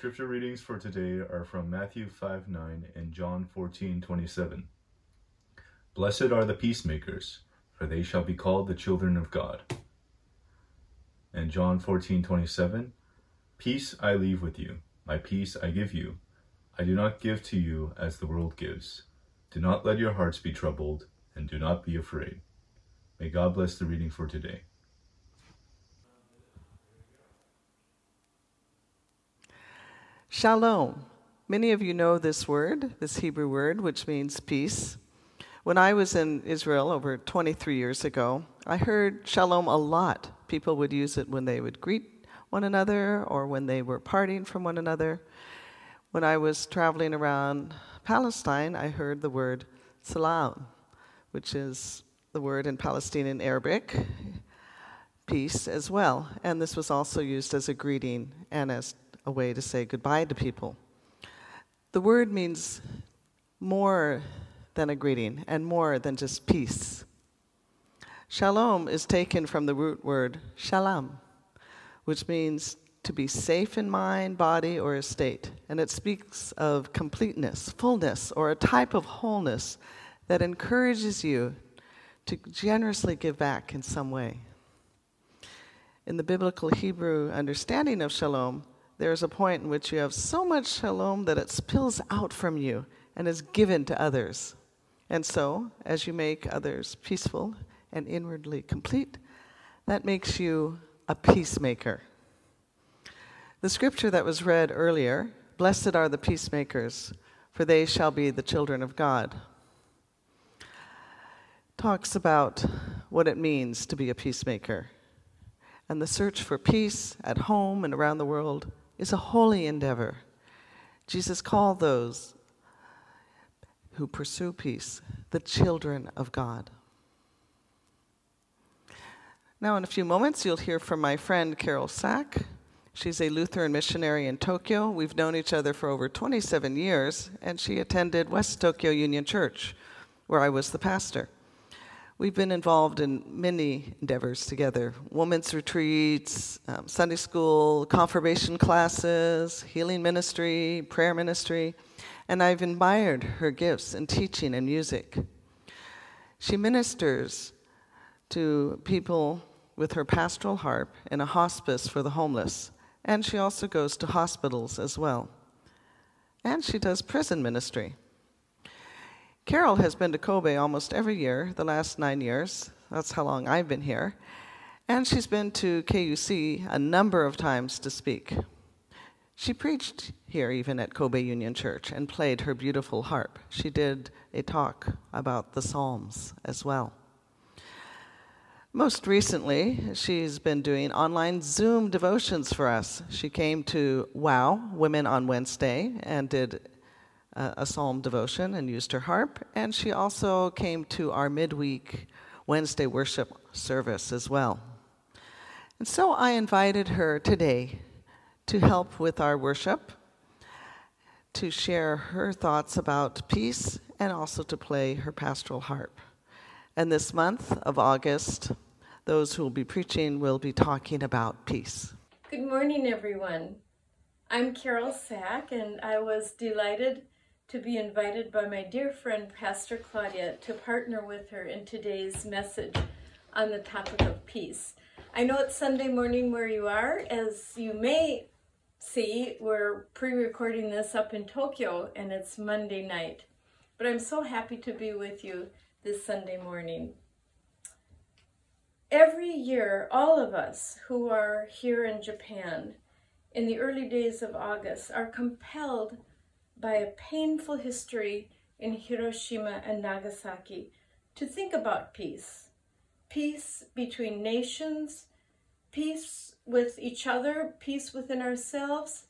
Scripture readings for today are from Matthew 5 9 and John 14 27. Blessed are the peacemakers, for they shall be called the children of God. And John 14 27. Peace I leave with you, my peace I give you. I do not give to you as the world gives. Do not let your hearts be troubled, and do not be afraid. May God bless the reading for today. Shalom. Many of you know this word, this Hebrew word, which means peace. When I was in Israel over 23 years ago, I heard shalom a lot. People would use it when they would greet one another or when they were parting from one another. When I was traveling around Palestine, I heard the word salam, which is the word in Palestinian Arabic, peace as well. And this was also used as a greeting and as a way to say goodbye to people. The word means more than a greeting and more than just peace. Shalom is taken from the root word shalom, which means to be safe in mind, body, or estate. And it speaks of completeness, fullness, or a type of wholeness that encourages you to generously give back in some way. In the biblical Hebrew understanding of shalom, there's a point in which you have so much shalom that it spills out from you and is given to others. And so, as you make others peaceful and inwardly complete, that makes you a peacemaker. The scripture that was read earlier Blessed are the peacemakers, for they shall be the children of God talks about what it means to be a peacemaker. And the search for peace at home and around the world is a holy endeavor. Jesus called those who pursue peace the children of God. Now, in a few moments, you'll hear from my friend Carol Sack. She's a Lutheran missionary in Tokyo. We've known each other for over 27 years, and she attended West Tokyo Union Church, where I was the pastor. We've been involved in many endeavors together women's retreats, um, Sunday school, confirmation classes, healing ministry, prayer ministry, and I've admired her gifts in teaching and music. She ministers to people with her pastoral harp in a hospice for the homeless, and she also goes to hospitals as well. And she does prison ministry. Carol has been to Kobe almost every year, the last nine years. That's how long I've been here. And she's been to KUC a number of times to speak. She preached here, even at Kobe Union Church, and played her beautiful harp. She did a talk about the Psalms as well. Most recently, she's been doing online Zoom devotions for us. She came to WOW, Women on Wednesday, and did a psalm devotion and used her harp. And she also came to our midweek Wednesday worship service as well. And so I invited her today to help with our worship, to share her thoughts about peace, and also to play her pastoral harp. And this month of August, those who will be preaching will be talking about peace. Good morning, everyone. I'm Carol Sack, and I was delighted to be invited by my dear friend Pastor Claudia to partner with her in today's message on the topic of peace. I know it's Sunday morning where you are. As you may see, we're pre recording this up in Tokyo and it's Monday night. But I'm so happy to be with you this Sunday morning. Every year, all of us who are here in Japan in the early days of August are compelled by a painful history in Hiroshima and Nagasaki to think about peace. Peace between nations, peace with each other, peace within ourselves,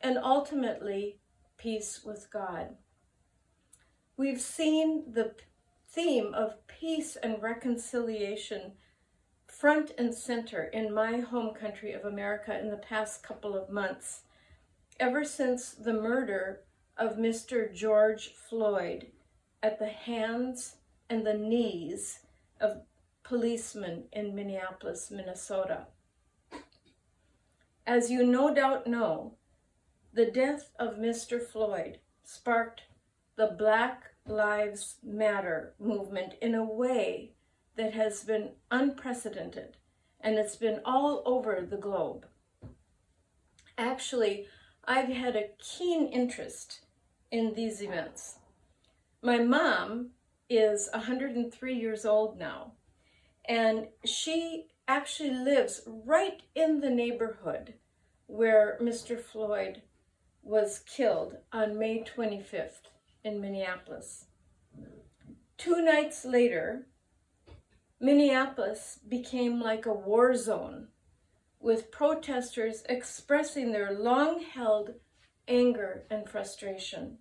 and ultimately, peace with God. We've seen the theme of peace and reconciliation front and center in my home country of America in the past couple of months, ever since the murder of Mr. George Floyd at the hands and the knees of policemen in Minneapolis, Minnesota. As you no doubt know, the death of Mr. Floyd sparked the Black Lives Matter movement in a way that has been unprecedented and it's been all over the globe. Actually, I've had a keen interest in these events. My mom is 103 years old now, and she actually lives right in the neighborhood where Mr. Floyd was killed on May 25th in Minneapolis. Two nights later, Minneapolis became like a war zone with protesters expressing their long held anger and frustration.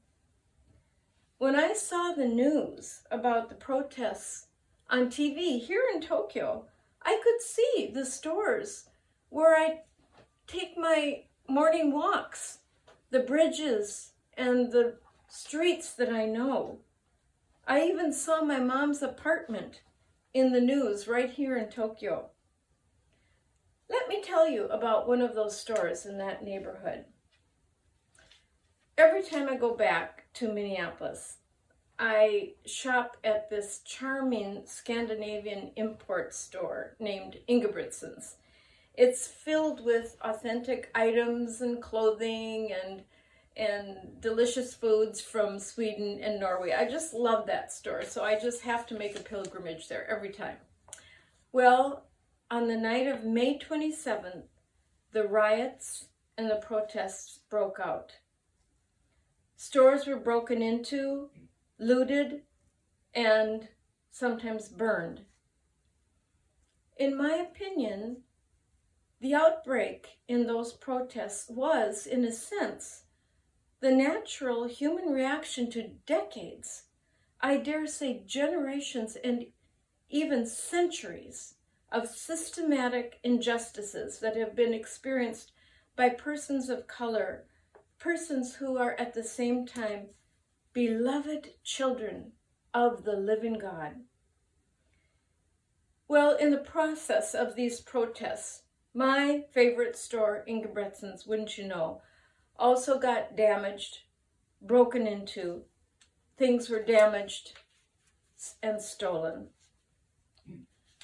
When I saw the news about the protests on TV here in Tokyo, I could see the stores where I take my morning walks, the bridges, and the streets that I know. I even saw my mom's apartment in the news right here in Tokyo. Let me tell you about one of those stores in that neighborhood. Every time I go back to Minneapolis, I shop at this charming Scandinavian import store named Ingebrigtsen's. It's filled with authentic items and clothing and and delicious foods from Sweden and Norway. I just love that store, so I just have to make a pilgrimage there every time. Well, on the night of May 27th, the riots and the protests broke out. Stores were broken into, looted, and sometimes burned. In my opinion, the outbreak in those protests was, in a sense, the natural human reaction to decades, I dare say generations and even centuries of systematic injustices that have been experienced by persons of color, persons who are at the same time beloved children of the living God. Well, in the process of these protests, my favorite store, Ingebrigtsen's, wouldn't you know, also got damaged, broken into. Things were damaged and stolen.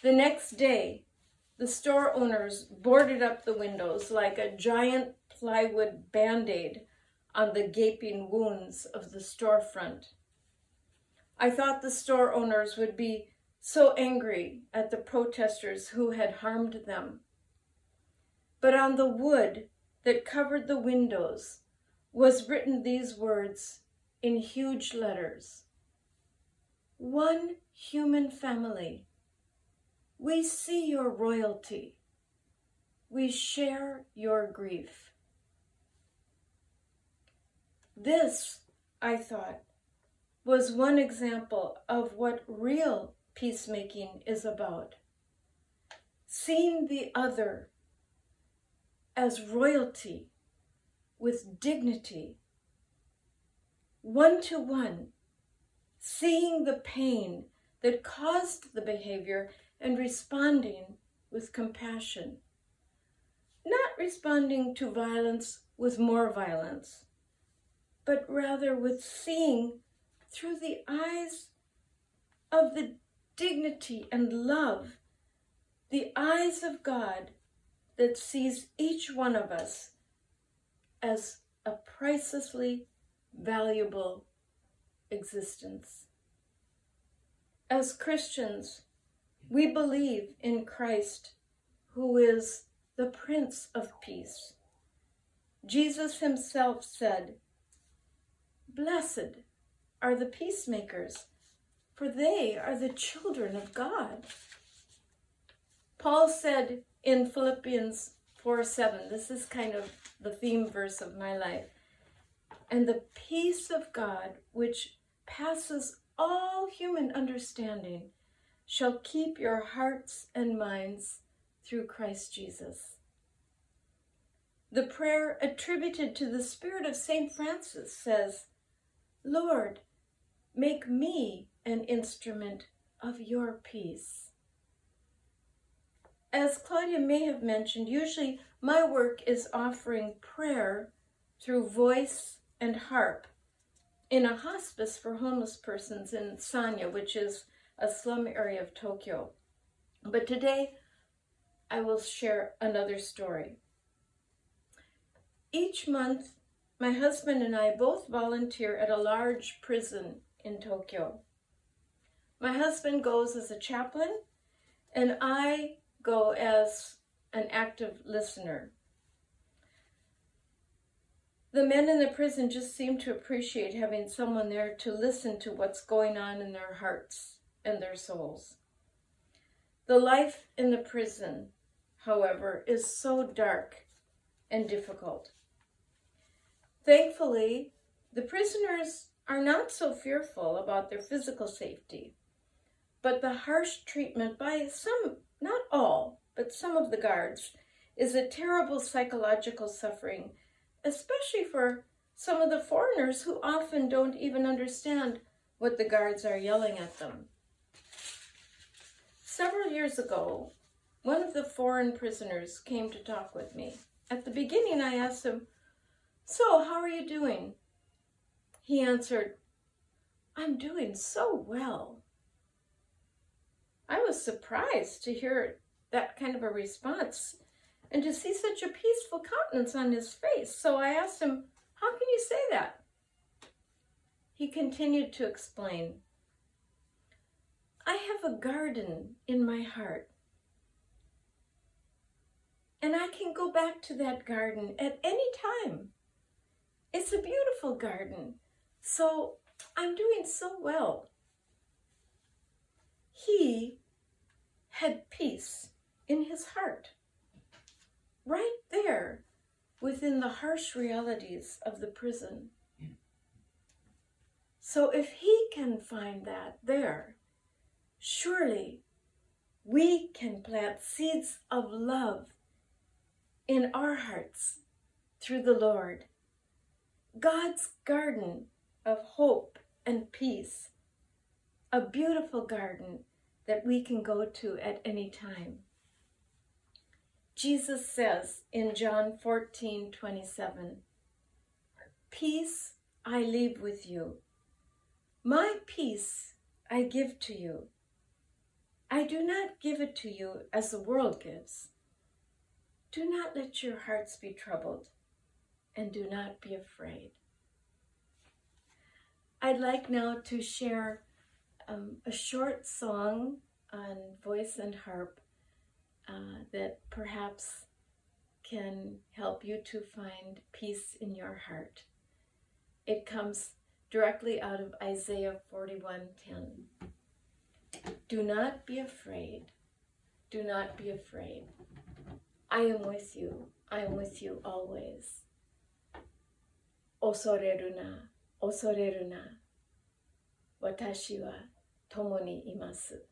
The next day, the store owners boarded up the windows like a giant plywood band aid on the gaping wounds of the storefront. I thought the store owners would be so angry at the protesters who had harmed them. But on the wood that covered the windows was written these words in huge letters One human family. We see your royalty. We share your grief. This, I thought, was one example of what real peacemaking is about. Seeing the other as royalty with dignity, one to one, seeing the pain that caused the behavior and responding with compassion. Not responding to violence with more violence, but rather with seeing through the eyes of the dignity and love, the eyes of God that sees each one of us as a pricelessly valuable existence. As Christians, we believe in Christ, who is the Prince of Peace. Jesus himself said, Blessed are the peacemakers, for they are the children of God. Paul said in Philippians 4 7, this is kind of the theme verse of my life. And the peace of God, which passes all human understanding, shall keep your hearts and minds through Christ Jesus. The prayer attributed to the Spirit of St. Francis says, Lord, make me an instrument of your peace. As Claudia may have mentioned, usually my work is offering prayer through voice and harp in a hospice for homeless persons in Sanya, which is a slum area of Tokyo. But today, I will share another story. Each month, my husband and I both volunteer at a large prison in Tokyo. My husband goes as a chaplain, and I go as an active listener. The men in the prison just seem to appreciate having someone there to listen to what's going on in their hearts and their souls. The life in the prison, however, is so dark and difficult. Thankfully, the prisoners are not so fearful about their physical safety, but the harsh treatment by some, not all, but some of the guards, is a terrible psychological suffering, especially for some of the foreigners who often don't even understand what the guards are yelling at them. Several years ago, one of the foreign prisoners came to talk with me. At the beginning, I asked him, so, how are you doing? He answered, I'm doing so well. I was surprised to hear that kind of a response and to see such a peaceful countenance on his face. So I asked him, How can you say that? He continued to explain, I have a garden in my heart. And I can go back to that garden at any time. It's a beautiful garden. So I'm doing so well. He had peace in his heart, right there within the harsh realities of the prison. So if he can find that there, surely we can plant seeds of love in our hearts through the Lord. God's garden of hope and peace, a beautiful garden that we can go to at any time. Jesus says in John 14 27, Peace I leave with you, my peace I give to you. I do not give it to you as the world gives. Do not let your hearts be troubled and do not be afraid. I'd like now to share um, a short song on voice and harp uh, that perhaps can help you to find peace in your heart. It comes directly out of Isaiah 41:10. Do not be afraid. Do not be afraid. I am with you. I am with you always. 恐れるな、恐れるな。私は共にいます。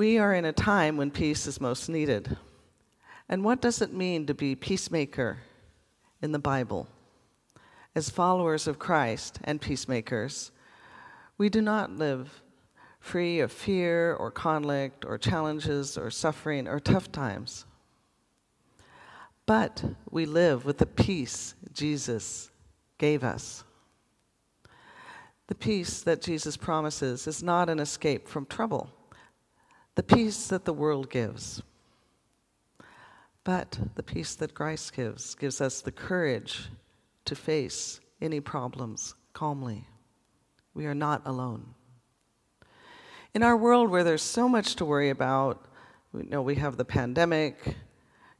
We are in a time when peace is most needed. And what does it mean to be peacemaker in the Bible? As followers of Christ and peacemakers, we do not live free of fear or conflict or challenges or suffering or tough times. But we live with the peace Jesus gave us. The peace that Jesus promises is not an escape from trouble, the peace that the world gives. But the peace that Christ gives gives us the courage to face any problems calmly. We are not alone. In our world where there's so much to worry about, we know we have the pandemic,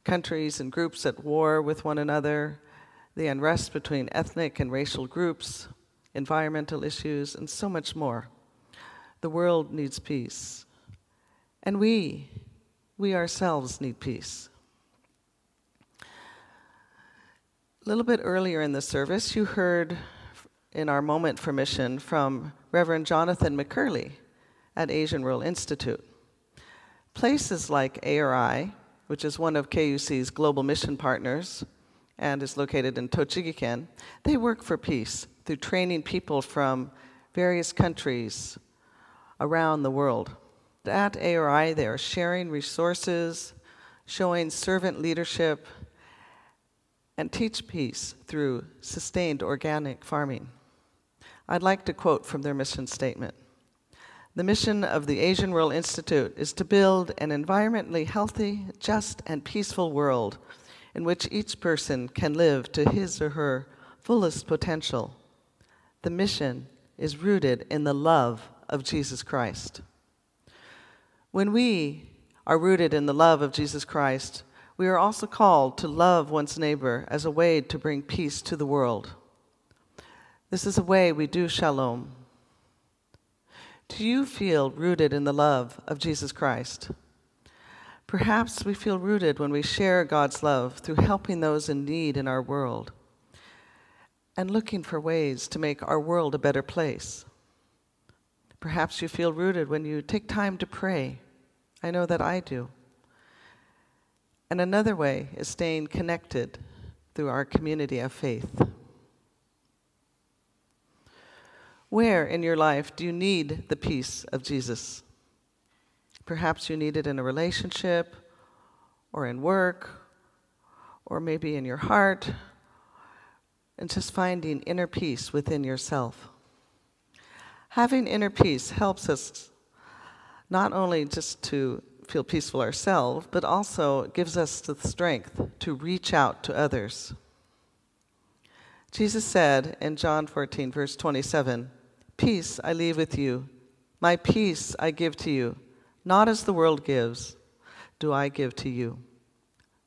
countries and groups at war with one another, the unrest between ethnic and racial groups, environmental issues, and so much more. The world needs peace. And we, we ourselves need peace. A little bit earlier in the service, you heard in our moment for mission from Reverend Jonathan McCurley at Asian Rural Institute. Places like ARI, which is one of KUC's global mission partners and is located in Tochigi-ken, they work for peace through training people from various countries around the world. At ARI, they are sharing resources, showing servant leadership, and teach peace through sustained organic farming. I'd like to quote from their mission statement. The mission of the Asian Rural Institute is to build an environmentally healthy, just, and peaceful world in which each person can live to his or her fullest potential the mission is rooted in the love of Jesus Christ. When we are rooted in the love of Jesus Christ, we are also called to love one's neighbor as a way to bring peace to the world. This is a way we do shalom. Do you feel rooted in the love of Jesus Christ? Perhaps we feel rooted when we share God's love through helping those in need in our world and looking for ways to make our world a better place. Perhaps you feel rooted when you take time to pray. I know that I do. And another way is staying connected through our community of faith. Where in your life do you need the peace of Jesus? Perhaps you need it in a relationship, or in work, or maybe in your heart, and just finding inner peace within yourself. Having inner peace helps us not only just to feel peaceful ourselves, but also gives us the strength to reach out to others. Jesus said in John 14, verse 27, Peace I leave with you, my peace I give to you, not as the world gives, do I give to you.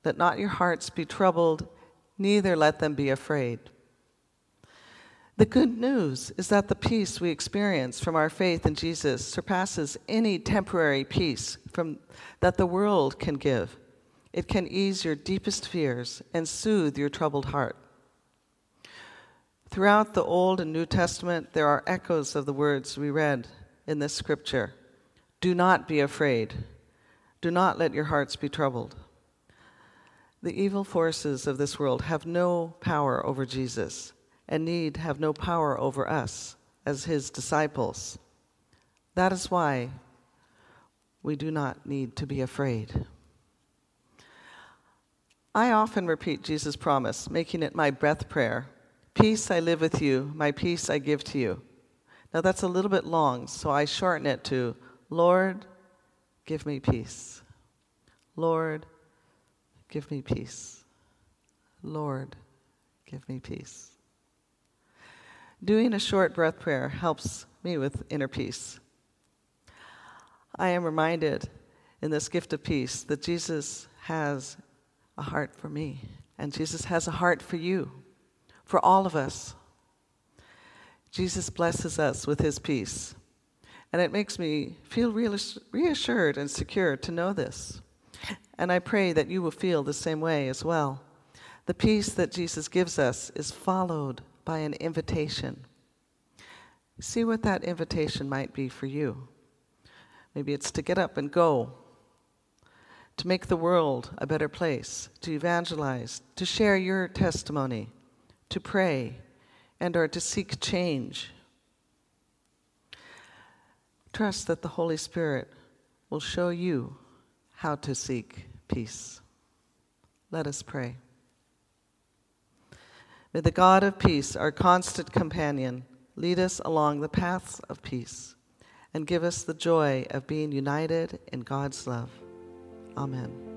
Let not your hearts be troubled, neither let them be afraid. The good news is that the peace we experience from our faith in Jesus surpasses any temporary peace from, that the world can give. It can ease your deepest fears and soothe your troubled heart. Throughout the Old and New Testament, there are echoes of the words we read in this scripture Do not be afraid. Do not let your hearts be troubled. The evil forces of this world have no power over Jesus and need have no power over us as his disciples. That is why we do not need to be afraid. I often repeat Jesus' promise, making it my breath prayer Peace I live with you, my peace I give to you. Now that's a little bit long, so I shorten it to Lord, give me peace. Lord, give me peace. Lord, give me peace. Doing a short breath prayer helps me with inner peace. I am reminded in this gift of peace that Jesus has a heart for me, and Jesus has a heart for you, for all of us. Jesus blesses us with his peace, and it makes me feel reassured and secure to know this. And I pray that you will feel the same way as well. The peace that Jesus gives us is followed by an invitation. See what that invitation might be for you. Maybe it's to get up and go, to make the world a better place, to evangelize, to share your testimony, to pray, and or to seek change. Trust that the Holy Spirit will show you how to seek peace. Let us pray. May the God of peace, our constant companion, lead us along the paths of peace and give us the joy of being united in God's love. Amen.